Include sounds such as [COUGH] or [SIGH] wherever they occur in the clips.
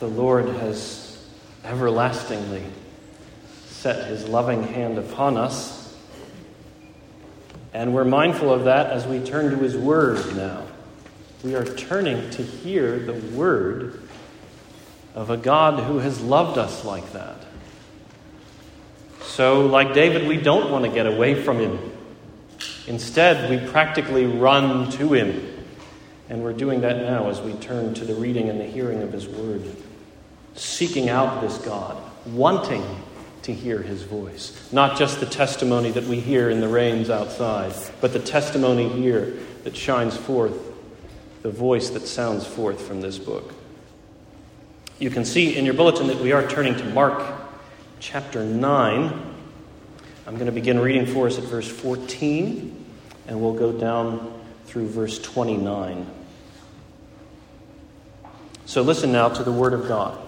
the Lord has everlastingly set his loving hand upon us. And we're mindful of that as we turn to his word now. We are turning to hear the word of a God who has loved us like that. So, like David, we don't want to get away from him. Instead, we practically run to him. And we're doing that now as we turn to the reading and the hearing of his word, seeking out this God, wanting to hear his voice. Not just the testimony that we hear in the rains outside, but the testimony here that shines forth, the voice that sounds forth from this book. You can see in your bulletin that we are turning to Mark chapter 9. I'm going to begin reading for us at verse 14, and we'll go down through verse 29. So listen now to the Word of God.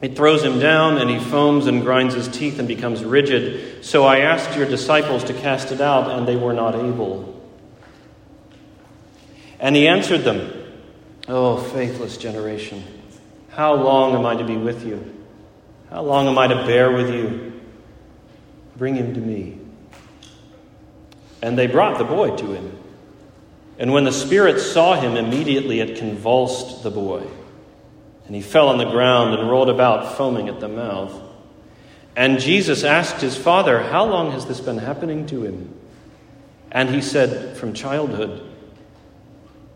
it throws him down, and he foams and grinds his teeth and becomes rigid. So I asked your disciples to cast it out, and they were not able. And he answered them, Oh, faithless generation, how long am I to be with you? How long am I to bear with you? Bring him to me. And they brought the boy to him. And when the Spirit saw him, immediately it convulsed the boy and he fell on the ground and rolled about, foaming at the mouth. And Jesus asked his father, How long has this been happening to him? And he said, From childhood.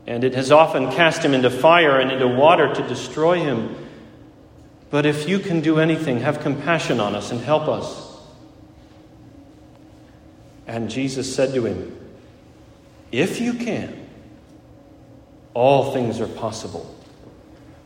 And it has often cast him into fire and into water to destroy him. But if you can do anything, have compassion on us and help us. And Jesus said to him, If you can, all things are possible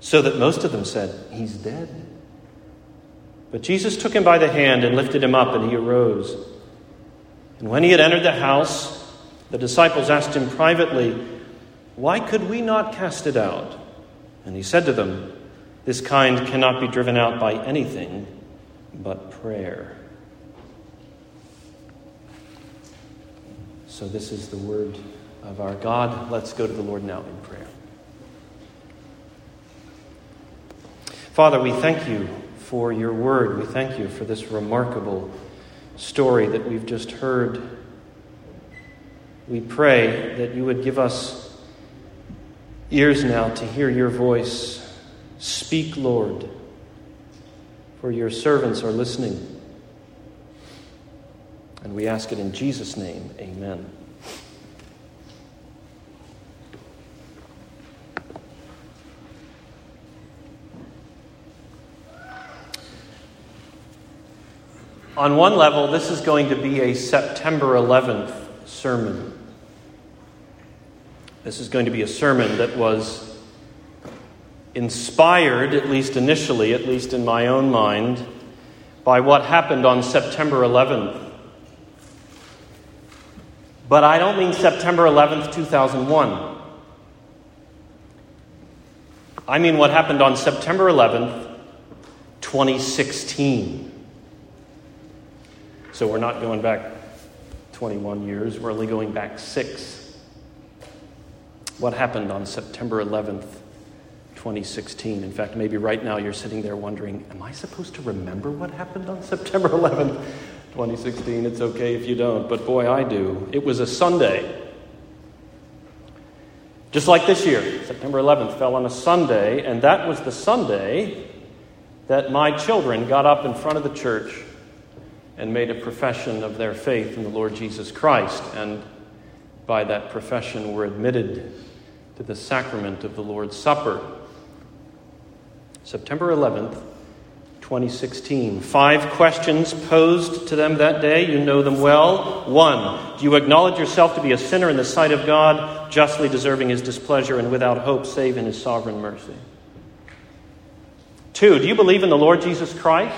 so that most of them said, He's dead. But Jesus took him by the hand and lifted him up, and he arose. And when he had entered the house, the disciples asked him privately, Why could we not cast it out? And he said to them, This kind cannot be driven out by anything but prayer. So, this is the word of our God. Let's go to the Lord now in prayer. Father, we thank you for your word. We thank you for this remarkable story that we've just heard. We pray that you would give us ears now to hear your voice. Speak, Lord, for your servants are listening. And we ask it in Jesus' name. Amen. On one level, this is going to be a September 11th sermon. This is going to be a sermon that was inspired, at least initially, at least in my own mind, by what happened on September 11th. But I don't mean September 11th, 2001. I mean what happened on September 11th, 2016. So we're not going back 21 years, we're only going back six. What happened on September 11th, 2016? In fact, maybe right now you're sitting there wondering, am I supposed to remember what happened on [LAUGHS] September 11th, 2016? It's okay if you don't, but boy, I do. It was a Sunday. Just like this year, September 11th fell on a Sunday, and that was the Sunday that my children got up in front of the church and made a profession of their faith in the Lord Jesus Christ, and by that profession were admitted to the sacrament of the Lord's Supper. September 11th, 2016. Five questions posed to them that day. You know them well. One, do you acknowledge yourself to be a sinner in the sight of God, justly deserving his displeasure and without hope save in his sovereign mercy? Two, do you believe in the Lord Jesus Christ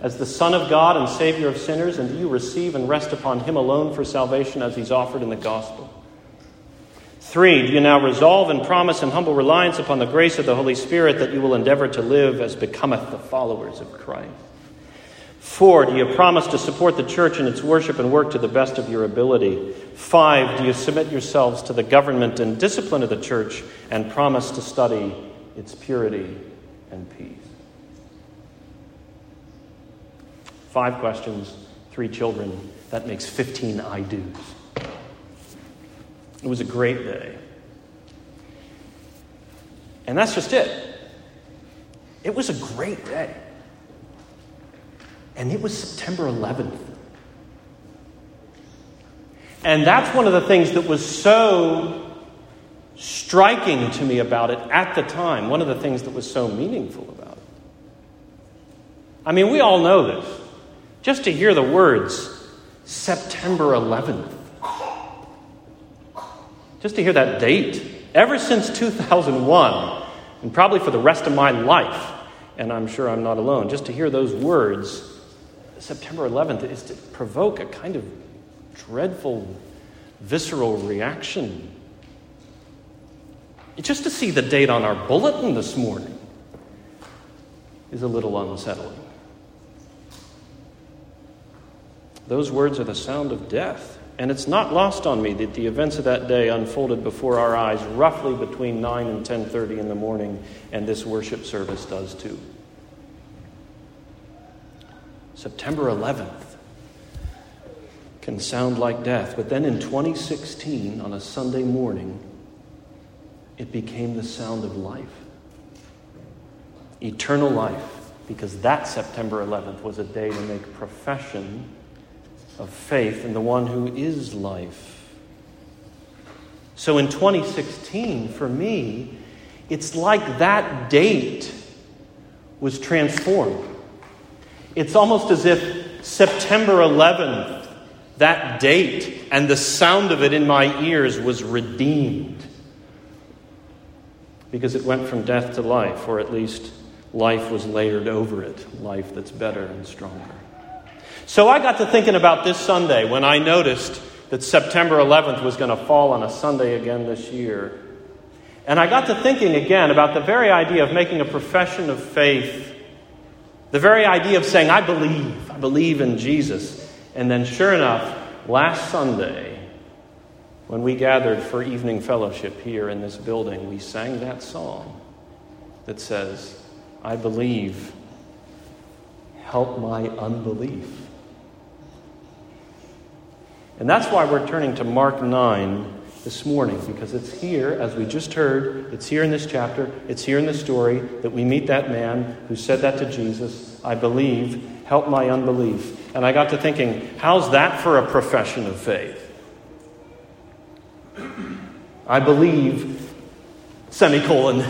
as the Son of God and Savior of sinners, and do you receive and rest upon him alone for salvation as he's offered in the gospel? Three, do you now resolve and promise in humble reliance upon the grace of the Holy Spirit that you will endeavor to live as becometh the followers of Christ? Four, do you promise to support the church in its worship and work to the best of your ability? Five, do you submit yourselves to the government and discipline of the church and promise to study its purity and peace? Five questions, three children. That makes 15 I do's. It was a great day. And that's just it. It was a great day. And it was September 11th. And that's one of the things that was so striking to me about it at the time. One of the things that was so meaningful about it. I mean, we all know this. Just to hear the words, September 11th just to hear that date, ever since 2001, and probably for the rest of my life, and I'm sure I'm not alone, just to hear those words, September 11th, is to provoke a kind of dreadful, visceral reaction. Just to see the date on our bulletin this morning is a little unsettling. Those words are the sound of death. And it's not lost on me that the events of that day unfolded before our eyes roughly between 9 and 10:30 in the morning and this worship service does too. September 11th can sound like death, but then in 2016 on a Sunday morning it became the sound of life. Eternal life because that September 11th was a day to make profession of faith in the one who is life. So in 2016, for me, it's like that date was transformed. It's almost as if September 11th, that date, and the sound of it in my ears was redeemed. Because it went from death to life, or at least life was layered over it, life that's better and stronger. So I got to thinking about this Sunday when I noticed that September 11th was going to fall on a Sunday again this year. And I got to thinking again about the very idea of making a profession of faith, the very idea of saying, I believe, I believe in Jesus. And then, sure enough, last Sunday, when we gathered for evening fellowship here in this building, we sang that song that says, I believe, help my unbelief. And that's why we're turning to Mark 9 this morning, because it's here, as we just heard, it's here in this chapter, it's here in the story that we meet that man who said that to Jesus I believe, help my unbelief. And I got to thinking, how's that for a profession of faith? I believe, semicolon,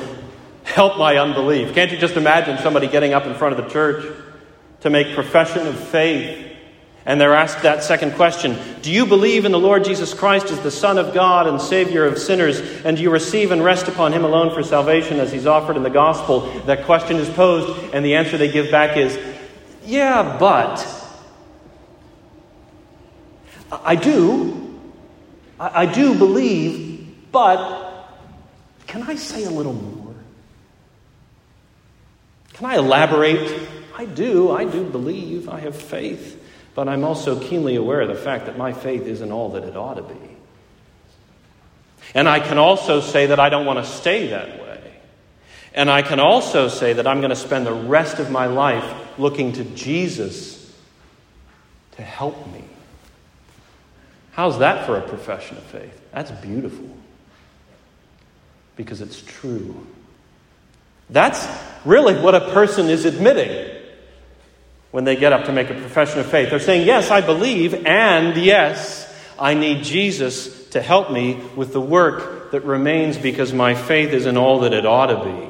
help my unbelief. Can't you just imagine somebody getting up in front of the church to make profession of faith? And they're asked that second question Do you believe in the Lord Jesus Christ as the Son of God and Savior of sinners? And do you receive and rest upon Him alone for salvation as He's offered in the gospel? That question is posed, and the answer they give back is Yeah, but. I do. I, do believe, but can I say a little more? Can I elaborate? I do. I do believe. I have faith. But I'm also keenly aware of the fact that my faith isn't all that it ought to be. And I can also say that I don't want to stay that way. And I can also say that I'm going to spend the rest of my life looking to Jesus to help me. How's that for a profession of faith? That's beautiful. because it's true. That's really what a person is admitting when they get up to make a profession of faith. They're saying, Yes, I believe, and yes, I need Jesus to help me with the work that remains because my faith isn't all that it ought to be.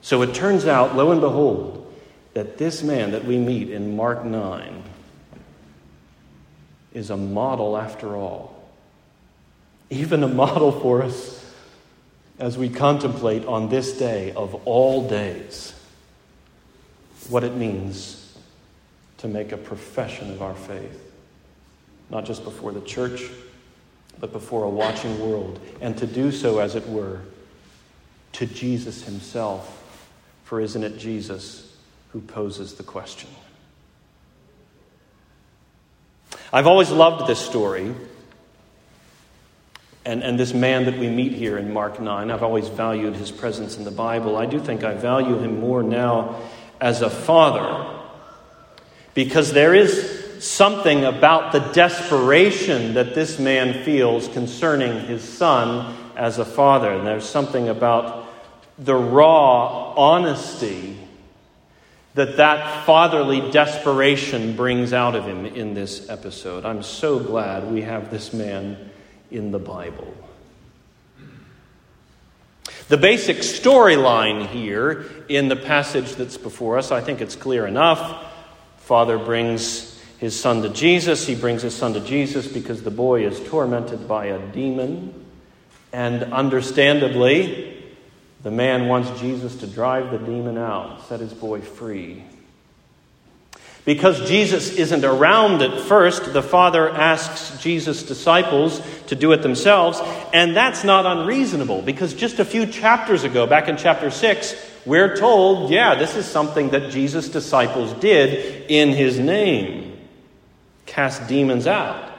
So it turns out, lo and behold, that this man that we meet in Mark 9 is a model after all. Even a model for us as we contemplate on this day of all days what it means to make a profession of our faith, not just before the church, but before a watching world, and to do so, as it were, to Jesus himself. For isn't it Jesus who poses the question? I've always loved this story. And, and this man that we meet here in Mark 9, I've always valued his presence in the Bible. I do think I value him more now as a father because there is something about the desperation that this man feels concerning his son as a father. And there's something about the raw honesty that that fatherly desperation brings out of him in this episode. I'm so glad we have this man in the Bible. The basic storyline here in the passage that's before us, I think it's clear enough. Father brings his son to Jesus. He brings his son to Jesus because the boy is tormented by a demon. And understandably, the man wants Jesus to drive the demon out, set his boy free. Because Jesus isn't around at first, the Father asks Jesus' disciples to do it themselves, and that's not unreasonable because just a few chapters ago, back in chapter 6, we're told, yeah, this is something that Jesus' disciples did in his name cast demons out.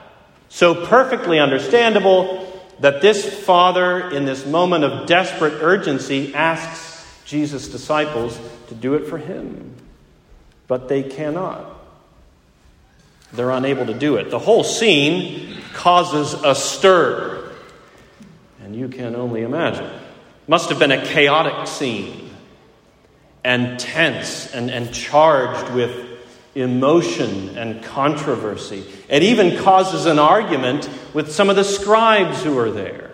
So perfectly understandable that this Father, in this moment of desperate urgency, asks Jesus' disciples to do it for him but they cannot. They're unable to do it. The whole scene causes a stir. And you can only imagine. Must have been a chaotic scene and tense and, and charged with emotion and controversy. It even causes an argument with some of the scribes who are there.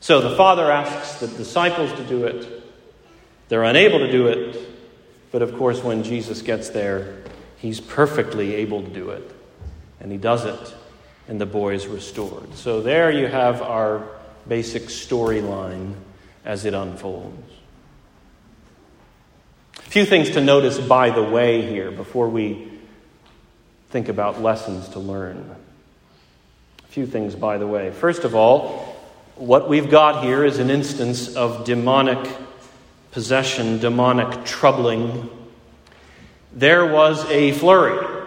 So the father asks the disciples to do it. They're unable to do it, but of course, when Jesus gets there, he's perfectly able to do it. And he does it, and the boy is restored. So there you have our basic storyline as it unfolds. A few things to notice by the way here before we think about lessons to learn. A few things by the way. First of all, what we've got here is an instance of demonic possession, demonic troubling, there was a flurry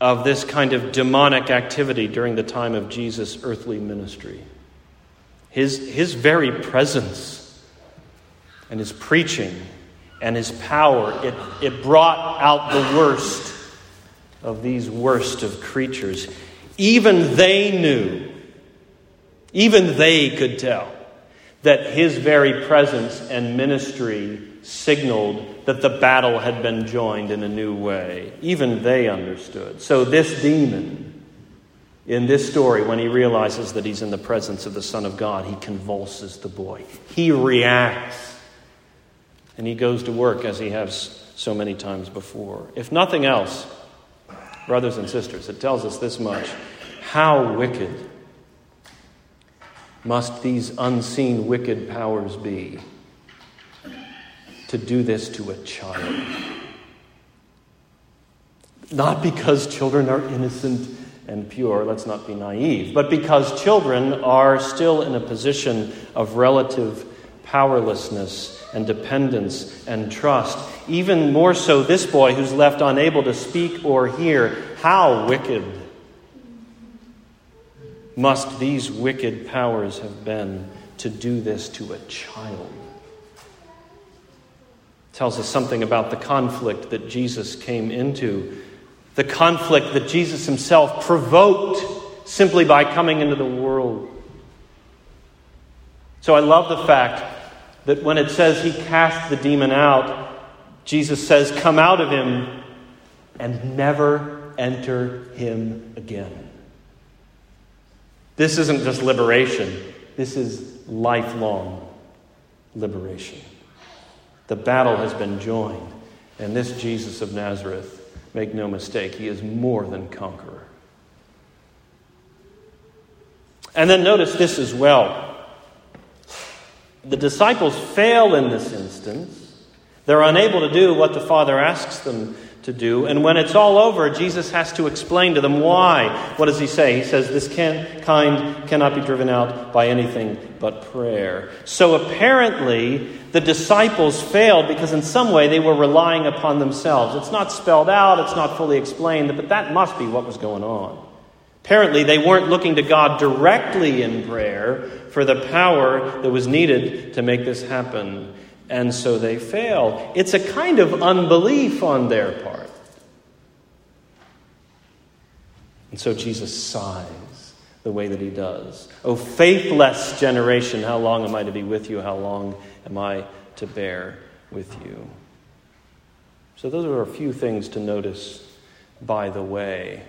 of this kind of demonic activity during the time of Jesus' earthly ministry. His, his very presence and his preaching and his power, it, it brought out the worst of these worst of creatures. Even they knew, even they could tell that his very presence and ministry signaled that the battle had been joined in a new way. Even they understood. So, this demon, in this story, when he realizes that he's in the presence of the Son of God, he convulses the boy. He reacts. And he goes to work as he has so many times before. If nothing else, brothers and sisters, it tells us this much how wicked must these unseen wicked powers be to do this to a child? Not because children are innocent and pure, let's not be naive, but because children are still in a position of relative powerlessness and dependence and trust. Even more so, this boy who's left unable to speak or hear. How wicked must these wicked powers have been to do this to a child? tells us something about the conflict that Jesus came into, the conflict that Jesus himself provoked simply by coming into the world. So I love the fact that when it says he cast the demon out, Jesus says, Come out of him and never enter him again. This isn't just liberation, this is lifelong liberation. The battle has been joined, and this Jesus of Nazareth, make no mistake, he is more than conqueror. And then notice this as well. The disciples fail in this instance. They're unable to do what the Father asks them to do. And when it's all over, Jesus has to explain to them why. What does he say? He says, This can, kind cannot be driven out by anything but prayer. So apparently, the disciples failed because in some way they were relying upon themselves. It's not spelled out, it's not fully explained, but that must be what was going on. Apparently, they weren't looking to God directly in prayer for the power that was needed to make this happen and so they fail. It's a kind of unbelief on their part. And so Jesus sighs the way that he does. Oh, faithless generation, how long am I to be with you? How long am I to bear with you? So, those are a few things to notice by the way.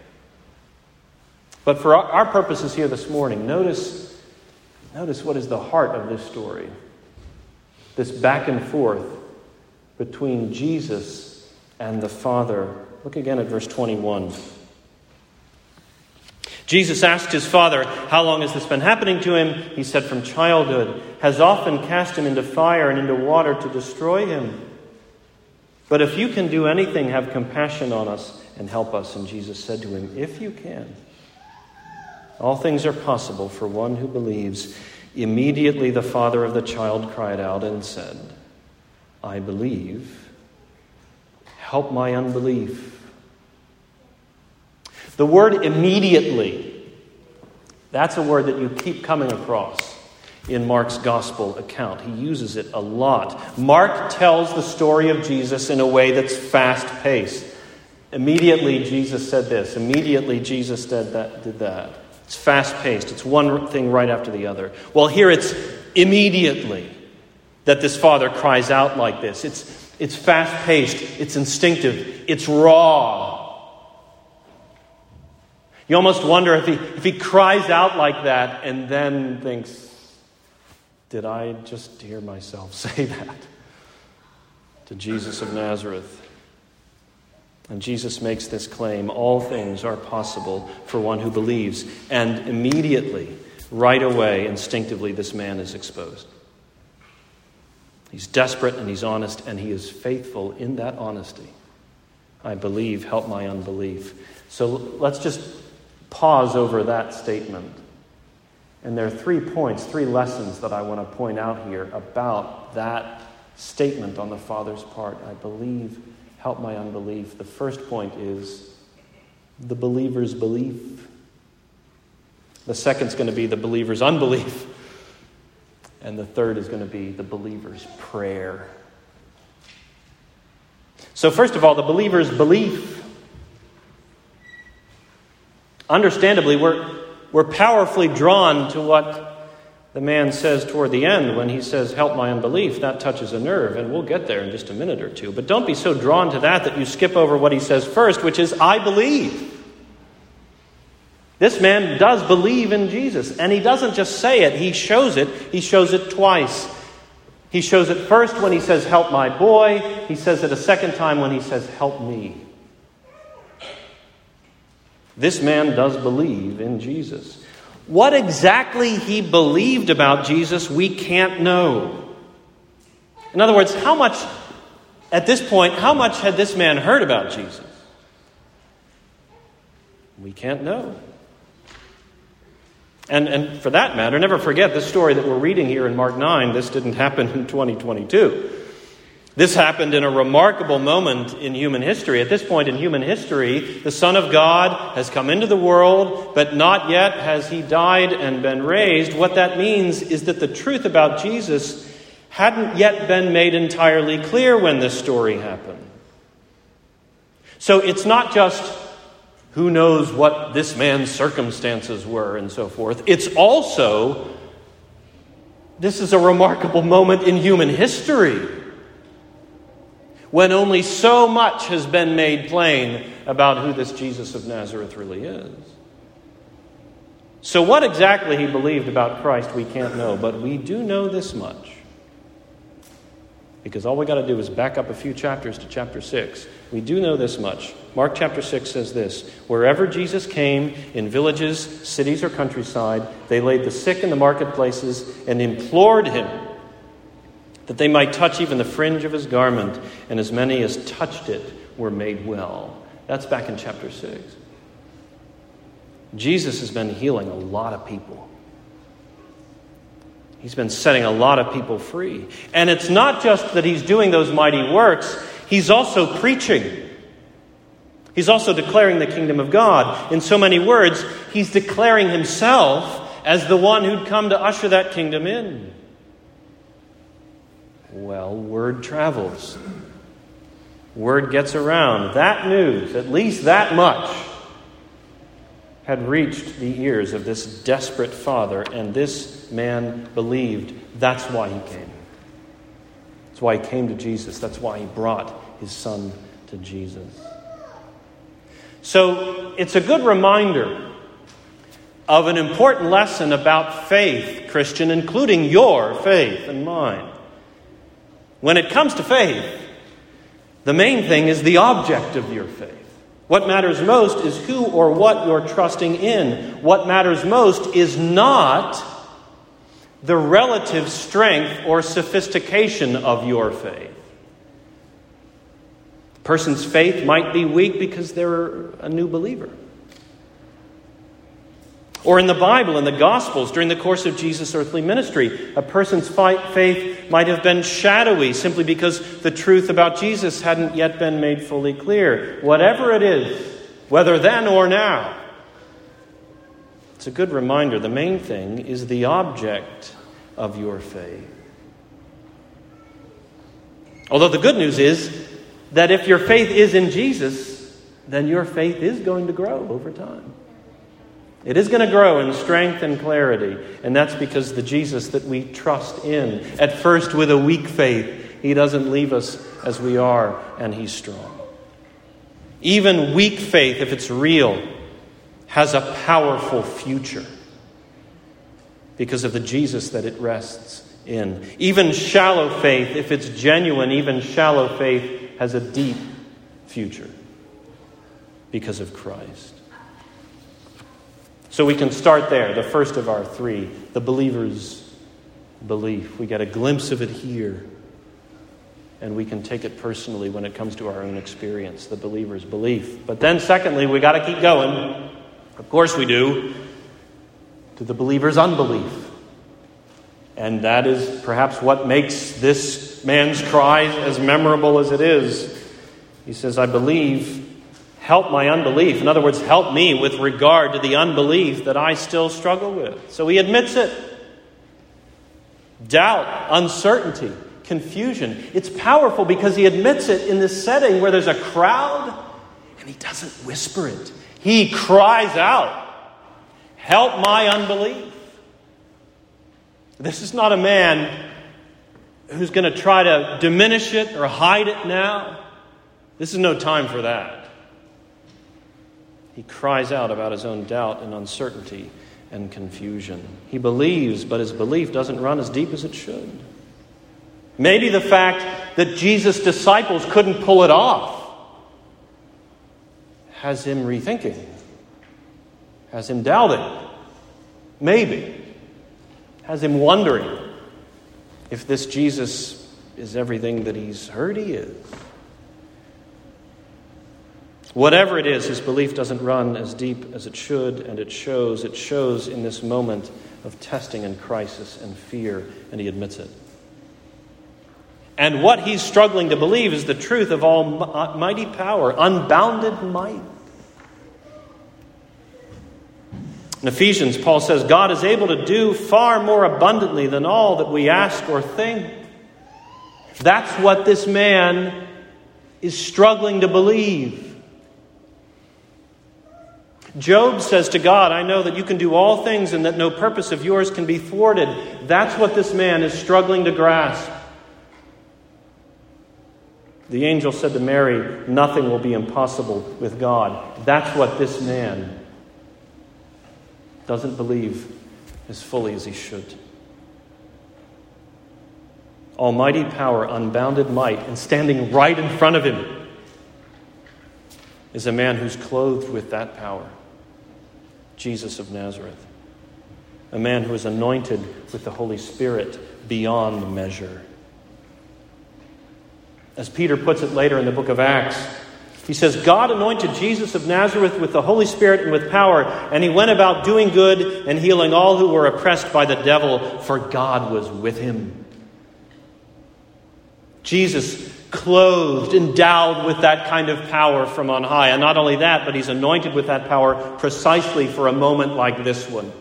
But for our purposes here this morning, notice, notice what is the heart of this story this back and forth between Jesus and the Father. Look again at verse 21. Jesus asked his father, How long has this been happening to him? He said, From childhood, has often cast him into fire and into water to destroy him. But if you can do anything, have compassion on us and help us. And Jesus said to him, If you can. All things are possible for one who believes. Immediately the father of the child cried out and said, I believe. Help my unbelief. The word immediately, that's a word that you keep coming across in Mark's gospel account. He uses it a lot. Mark tells the story of Jesus in a way that's fast paced. Immediately, Jesus said this. Immediately, Jesus did that. Did that. It's fast paced, it's one thing right after the other. Well, here it's immediately that this father cries out like this. It's, it's fast paced, it's instinctive, it's raw. You almost wonder if he, if he cries out like that and then thinks, Did I just hear myself [LAUGHS] say that to Jesus of Nazareth? And Jesus makes this claim all things are possible for one who believes. And immediately, right away, instinctively, this man is exposed. He's desperate and he's honest, and he is faithful in that honesty. I believe, help my unbelief. So let's just pause over that statement. And there are three points, three lessons that I want to point out here about that statement on the Father's part. I believe, help my unbelief. The first point is the believer's belief. The second is going to be the believer's unbelief. And the third is going to be the believer's prayer. So, first of all, the believer's belief. Understandably, we're, we're powerfully drawn to what the man says toward the end when he says, Help my unbelief, that touches a nerve, and we'll get there in just a minute or two. But don't be so drawn to that that you skip over what he says first, which is, I believe. This man does believe in Jesus, and he doesn't just say it, he shows it. He shows it twice. He shows it first when he says, Help my boy. He says it a second time when he says, Help me. This man does believe in Jesus. What exactly he believed about Jesus, we can't know. In other words, how much, at this point, how much had this man heard about Jesus? We can't know. And, and for that matter, never forget this story that we're reading here in Mark 9. This didn't happen in 2022. This happened in a remarkable moment in human history. At this point in human history, the Son of God has come into the world, but not yet has he died and been raised. What that means is that the truth about Jesus hadn't yet been made entirely clear when this story happened. So it's not just Who knows what this man's circumstances were and so forth? It's also, this is a remarkable moment in human history when only so much has been made plain about who this Jesus of Nazareth really is. So, what exactly he believed about Christ, we can't know, but we do know this much. Because all we got to do is back up a few chapters to chapter 6. We do know this much. Mark chapter 6 says this Wherever Jesus came, in villages, cities, or countryside, they laid the sick in the marketplaces and implored him that they might touch even the fringe of his garment, and as many as touched it were made well. That's back in chapter 6. Jesus has been healing a lot of people. He's been setting a lot of people free. And it's not just that he's doing those mighty works, he's also preaching. He's also declaring the kingdom of God. In so many words, he's declaring himself as the one who'd come to usher that kingdom in. Well, word travels. Word gets around. That news, at least that much, had reached the ears of this desperate father, and this man believed. That's why he came. That's why he came to Jesus. That's why he brought his son to Jesus. So it's a good reminder of an important lesson about faith, Christian, including your faith and mine. When it comes to faith, the main thing is the object of your faith. What matters most is who or what you're trusting in. What matters most is not the relative strength or sophistication of your faith. A person's faith might be weak because they're a new believer. Or in the Bible, in the Gospels, during the course of Jesus' earthly ministry, a person's faith might have been shadowy simply because the truth about Jesus hadn't yet been made fully clear. Whatever it is, whether then or now, it's a good reminder. The main thing is the object of your faith. Although the good news is that if your faith is in Jesus, then your faith is going to grow over time. It is going to grow in strength and clarity, and that's because the Jesus that we trust in, at first with a weak faith, he doesn't leave us as we are, and he's strong. Even weak faith, if it's real, has a powerful future because of the Jesus that it rests in. Even shallow faith, if it's genuine, even shallow faith has a deep future because of Christ. So we can start there, the first of our three, the believer's belief. We get a glimpse of it here, and we can take it personally when it comes to our own experience, the believer's belief. But then, secondly, we got to keep going. Of course, we do, to the believer's unbelief. And that is perhaps what makes this man's cry as memorable as it is. He says, I believe, help my unbelief. In other words, help me with regard to the unbelief that I still struggle with. So he admits it. Doubt, uncertainty, confusion. It's powerful because he admits it in this setting where there's a crowd and he doesn't whisper it. He cries out, Help my unbelief. This is not a man who's going to try to diminish it or hide it now. This is no time for that. He cries out about his own doubt and uncertainty and confusion. He believes, but his belief doesn't run as deep as it should. Maybe the fact that Jesus' disciples couldn't pull it off has him rethinking, has him doubting. Maybe. Has him wondering if this Jesus is everything that he's heard he is. Whatever it is, his belief doesn't run as deep as it should, and it shows. It shows in this moment of testing and crisis and fear, and he admits it. And what he's struggling to believe is the truth of almighty uh, power, unbounded might. In Ephesians, Paul says, God is able to do far more abundantly than all that we ask or think. That's what this man is struggling to believe. Job says to God, I know that you can do all things and that no purpose of yours can be thwarted. That's what this man is struggling to grasp. The angel said to Mary, Nothing will be impossible with God. That's what this man doesn't believe as fully as he should. Almighty power, unbounded might, and standing right in front of him is a man who's clothed with that power Jesus of Nazareth. A man who is anointed with the Holy Spirit beyond measure. As Peter puts it later in the book of Acts, he says, God anointed Jesus of Nazareth with the Holy Spirit and with power, and he went about doing good and healing all who were oppressed by the devil, for God was with him. Jesus clothed, endowed with that kind of power from on high. And not only that, but he's anointed with that power precisely for a moment like this one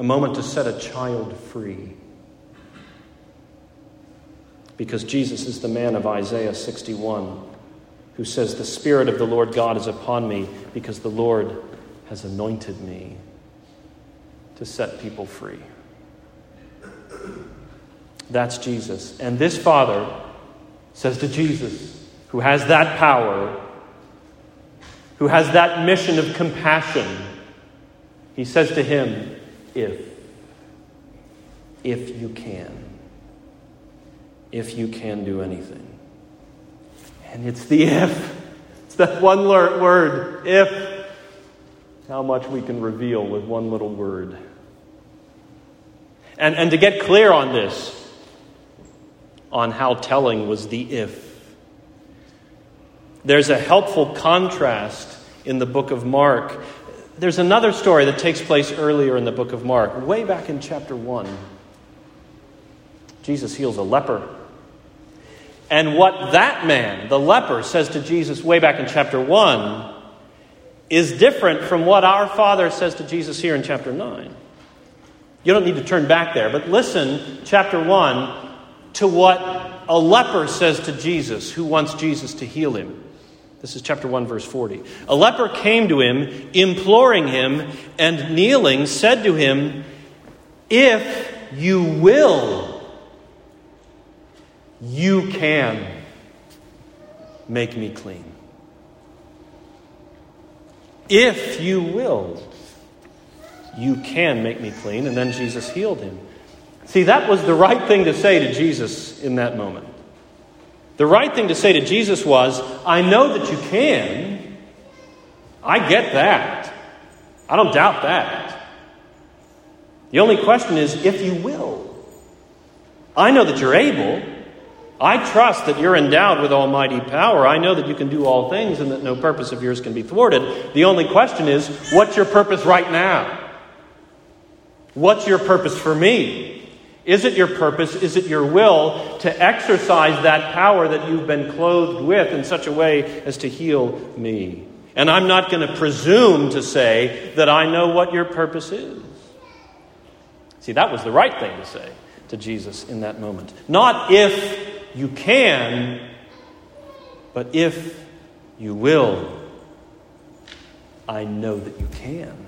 a moment to set a child free because Jesus is the man of Isaiah 61 who says, The Spirit of the Lord God is upon me because the Lord has anointed me to set people free. That's Jesus. And this Father says to Jesus, who has that power, who has that mission of compassion, he says to him, If, if you can if you can do anything. And it's the if. It's that one word, if. How much we can reveal with one little word. And, and to get clear on this, on how telling was the if, there's a helpful contrast in the book of Mark. There's another story that takes place earlier in the book of Mark, way back in chapter 1. Jesus heals a leper. And what that man, the leper, says to Jesus way back in chapter 1 is different from what our Father says to Jesus here in chapter 9. You don't need to turn back there, but listen, chapter 1, to what a leper says to Jesus who wants Jesus to heal him. This is chapter 1, verse 40. A leper came to him, imploring him, and kneeling, said to him, If you will, you can make me clean. If you will, you can make me clean. And then Jesus healed him. See, that was the right thing to say to Jesus in that moment. The right thing to say to Jesus was, I know that you can. I get that. I don't doubt that. The only question is if you will. I know that you're able. I trust that you're endowed with almighty power. I know that you can do all things and that no purpose of yours can be thwarted. The only question is, what's your purpose right now? What's your purpose for me? Is it your purpose? Is it your will to exercise that power that you've been clothed with in such a way as to heal me? And I'm not going to presume to say that I know what your purpose is. See, that was the right thing to say to Jesus in that moment. Not if you can, but if you will, I know that you can.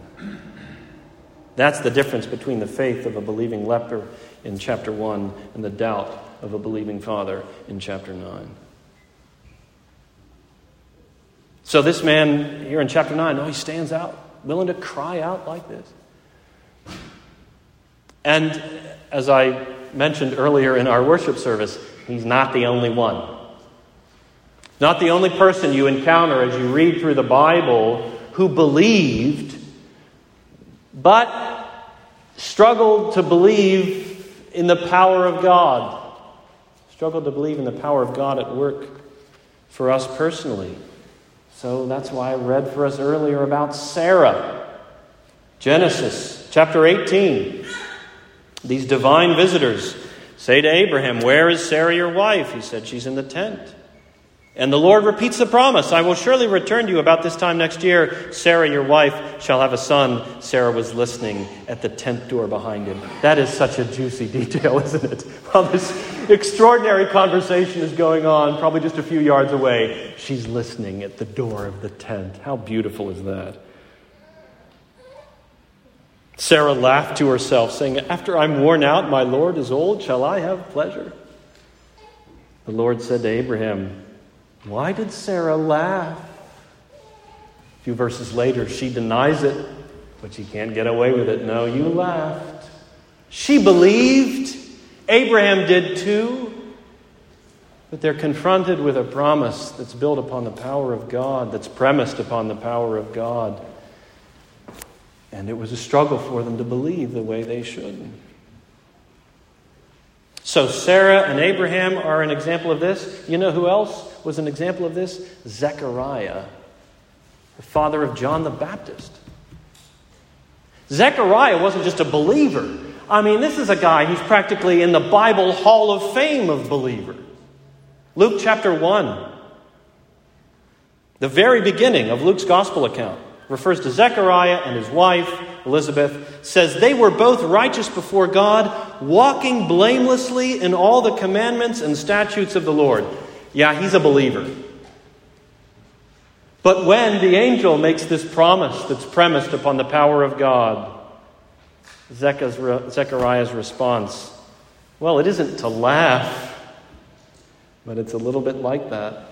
That's the difference between the faith of a believing leper in chapter 1 and the doubt of a believing father in chapter 9. So, this man here in chapter 9, oh, he stands out, willing to cry out like this. And as I mentioned earlier in our worship service, He's not the only one. Not the only person you encounter as you read through the Bible who believed, but struggled to believe in the power of God. Struggle to believe in the power of God at work for us personally. So that's why I read for us earlier about Sarah. Genesis chapter 18. These divine visitors Say to Abraham, Where is Sarah your wife? He said, She's in the tent. And the Lord repeats the promise I will surely return to you about this time next year. Sarah, your wife, shall have a son. Sarah was listening at the tent door behind him. That is such a juicy detail, [LAUGHS] isn't it? While this extraordinary conversation is going on, probably just a few yards away, she's listening at the door of the tent. How beautiful is that? Sarah laughed to herself, saying, After I'm worn out, my Lord is old, shall I have pleasure? The Lord said to Abraham, why did Sarah laugh? A few verses later, she denies it, but she can't get away with it. No, you laughed. She believed. Abraham did too. But they're confronted with a promise that's built upon the power of God, that's premised upon the power of God. And it was a struggle for them to believe the way they should. So, Sarah and Abraham are an example of this. You know who else was an example of this? Zechariah, the father of John the Baptist. Zechariah wasn't just a believer. I mean, this is a guy who's practically in the Bible Hall of Fame of believers. Luke chapter 1, the very beginning of Luke's gospel account, refers to Zechariah and his wife, Elizabeth, says they were both righteous before God, walking blamelessly in all the commandments and statutes of the Lord. Yeah, he's a believer. But when the angel makes this promise that's premised upon the power of God, Zechariah's response, well, it isn't to laugh, but it's a little bit like that.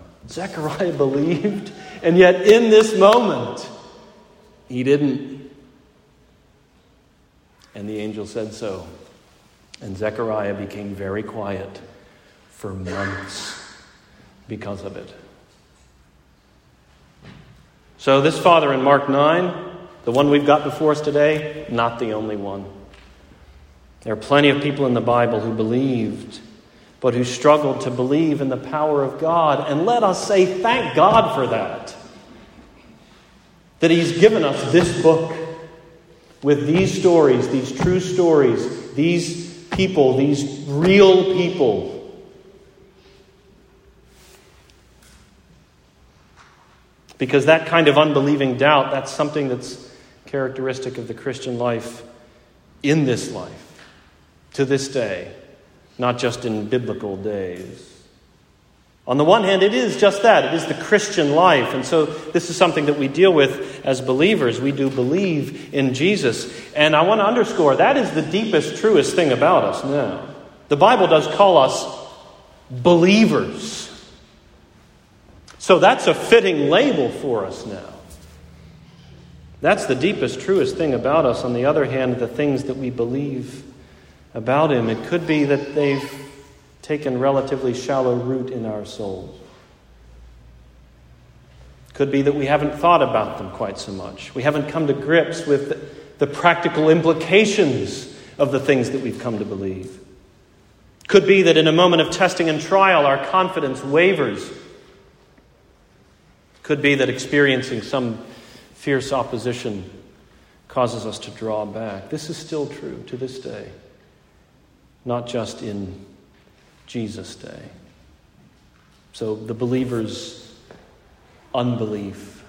Zechariah [LAUGHS] believed, and yet in this moment, he didn't. And the angel said so. And Zechariah became very quiet for months because of it. So, this father in Mark 9, the one we've got before us today, not the only one. There are plenty of people in the Bible who believed, but who struggled to believe in the power of God. And let us say, thank God for that. That He's given us this book with these stories, these true stories, these people, these real people. Because that kind of unbelieving doubt, that's something that's characteristic of the Christian life in this life, to this day, not just in biblical days. On the one hand, it is just that. It is the Christian life. And so this is something that we deal with as believers. We do believe in Jesus. And I want to underscore that is the deepest, truest thing about us now. The Bible does call us believers. So that's a fitting label for us now. That's the deepest, truest thing about us. On the other hand, the things that we believe about Him, it could be that they've taken relatively shallow root in our souls. Could be that we haven't thought about them quite so much. We haven't come to grips with the practical implications of the things that we've come to believe. Could be that in a moment of testing and trial, our confidence wavers. Could be that experiencing some fierce opposition causes us to draw back. This is still true to this day, not just in Jesus' day. So the believer's unbelief.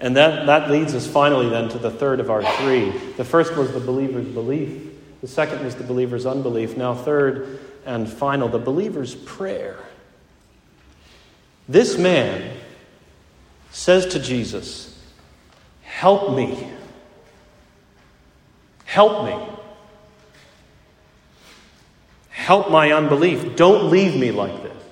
And that, that leads us finally then to the third of our three. The first was the believer's belief, the second was the believer's unbelief. Now, third and final, the believer's prayer. This man says to Jesus, Help me. Help me. Help my unbelief. Don't leave me like this.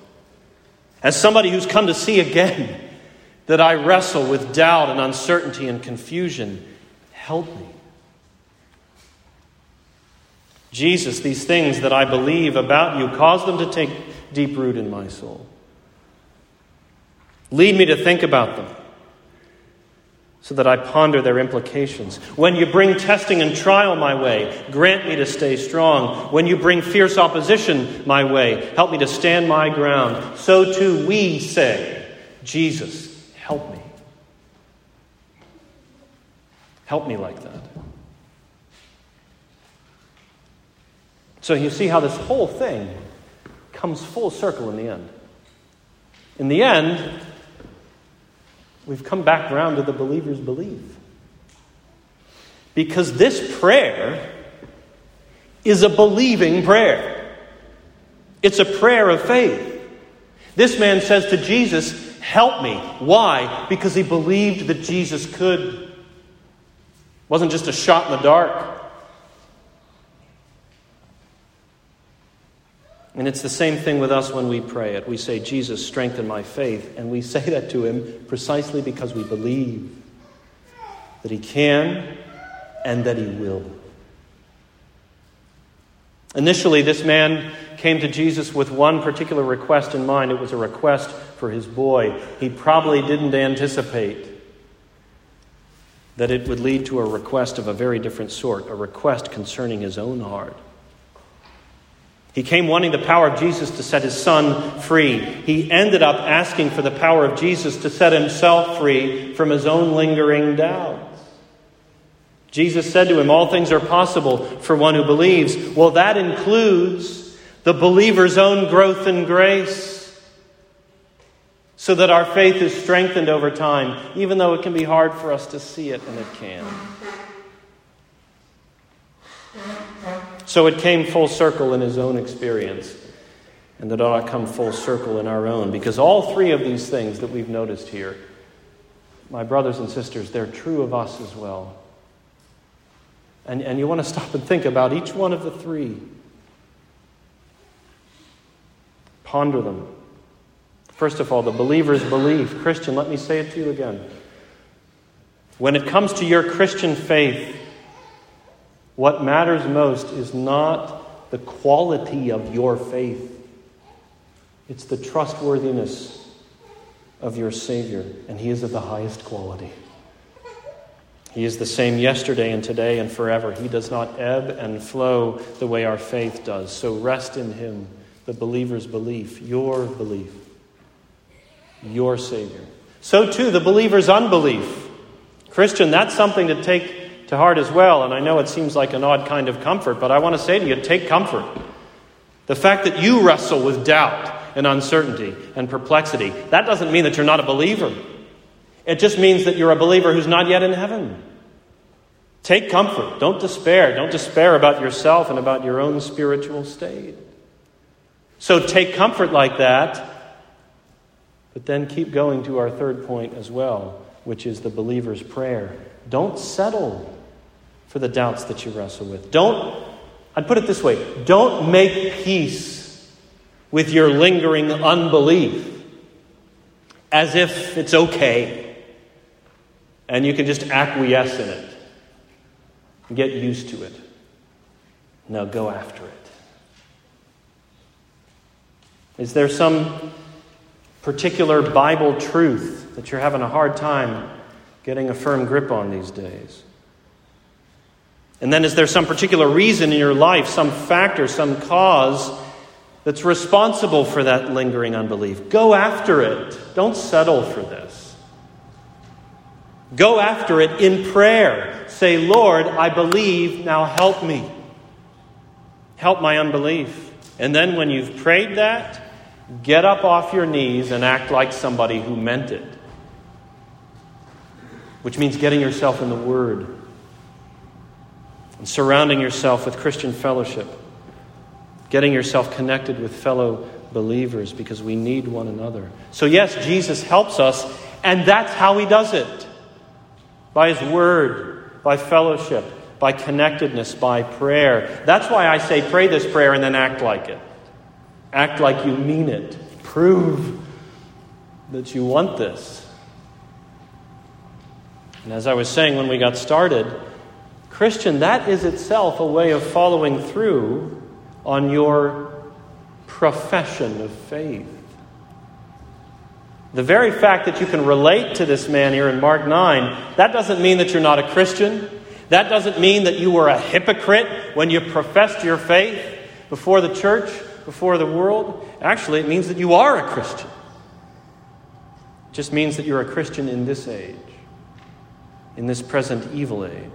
As somebody who's come to see again [LAUGHS] that I wrestle with doubt and uncertainty and confusion, help me. Jesus, these things that I believe about you, cause them to take deep root in my soul. Lead me to think about them. So that I ponder their implications. When you bring testing and trial my way, grant me to stay strong. When you bring fierce opposition my way, help me to stand my ground. So too we say, Jesus, help me. Help me like that. So you see how this whole thing comes full circle in the end. In the end, we've come back around to the believer's belief. Because this prayer is a believing prayer, it's a prayer of faith. This man says to Jesus, Help me. Why? Because he believed that Jesus could. It wasn't just a shot in the dark. And it's the same thing with us when we pray it. We say, Jesus, strengthen my faith. And we [LAUGHS] say that to him precisely because we believe that he can and that he will. Initially, this man came to Jesus with one particular request in mind. It was a request for his boy. He probably didn't anticipate that it would lead to a request of a very different sort, a request concerning his own heart. He came wanting the power of Jesus to set his son free. He ended up asking for the power of Jesus to set himself free from his own lingering doubts. Jesus said to him, All things are possible for one who believes. Well, that includes the believer's own growth in grace so that our faith is strengthened over time, even though it can be hard for us to see it, and it can. So it came full circle in his own experience. And it ought to come full circle in our own. Because all three of these things that we've noticed here, my brothers and sisters, they're true of us as well. And, and you want to [LAUGHS] stop and think about each one of the three. Ponder them. First of all, the believer's belief. Christian, let me say it to you again. When it comes to your Christian faith, what matters most is not the quality of your faith, it's the trustworthiness of your Savior, and He is of the highest quality. He is the same yesterday and today and forever. He does not ebb and flow the way our faith does. So rest in Him, the believer's belief, your belief, your Savior. So too, the believer's unbelief. Christian, that's something to take to heart as well. And I know it seems like an odd kind of comfort, but I want to say to you take comfort. The fact that you wrestle with doubt and uncertainty and perplexity, that doesn't mean that you're not a believer. It just means that you're a believer who's not yet in heaven. Take comfort. Don't despair. Don't despair about yourself and about your own spiritual state. So take comfort like that, but then keep going to our third point as well, which is the believer's prayer. Don't settle for the doubts that you wrestle with. Don't, I'd put it this way don't make peace with your lingering unbelief as if it's okay and you can just acquiesce in it get used to it. No, go after it. Is there some particular Bible truth that you're having a hard time getting a firm grip on these days? And then, is there some particular reason in your life, some factor, some cause that's responsible for that lingering unbelief? Go after it. Don't settle for this. Go after it in prayer. Say, Lord, I believe, now help me. Help my unbelief. And then, when you've prayed that, get up off your knees and act like somebody who meant it. Which means getting yourself in the Word and surrounding yourself with Christian fellowship, getting yourself connected with fellow believers because we need one another. So, yes, Jesus helps us, and that's how he does it by his word, by fellowship, by connectedness, by prayer. That's why I say pray this prayer and then act like it. Act like you mean it. Prove that you want this. And as I was saying when we got started, Christian, that is itself a way of following through on your profession of faith. The very fact that you can relate to this man here in Mark 9, that doesn't mean that you're not a Christian. That doesn't mean that you were a hypocrite when you professed your faith before the church, before the world. Actually, it means that you are a Christian. It just means that you're a Christian in this age, in this present evil age,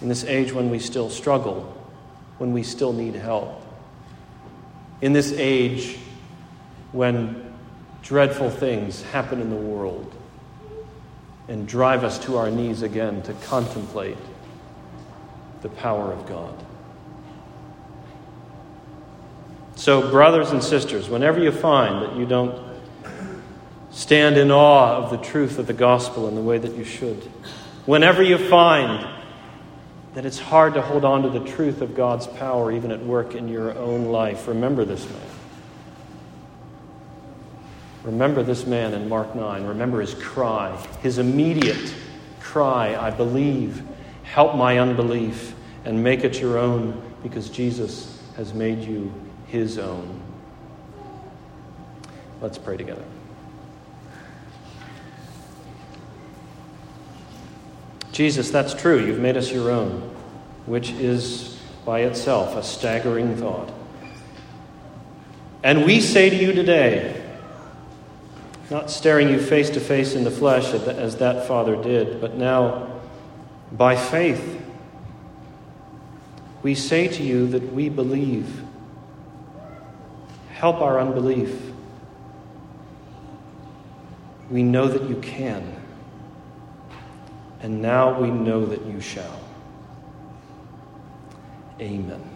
in this age when we still struggle, when we still need help, in this age when dreadful things happen in the world and drive us to our knees again to contemplate the power of God. So, brothers and sisters, whenever you find that you don't stand in awe of the truth of the gospel in the way that you should, whenever you find that it's hard to hold on to the truth of God's power even at work in your own life, remember this man. Remember this man in Mark 9. Remember his cry, his immediate cry I believe, help my unbelief, and make it your own because Jesus has made you his own. Let's pray together. Jesus, that's true. You've made us your own, which is by itself a staggering thought. And we say to you today, not staring you face to face in the flesh as that father did, but now by faith. We say to you that we believe. Help our unbelief. We know that you can. And now we know that you shall. Amen.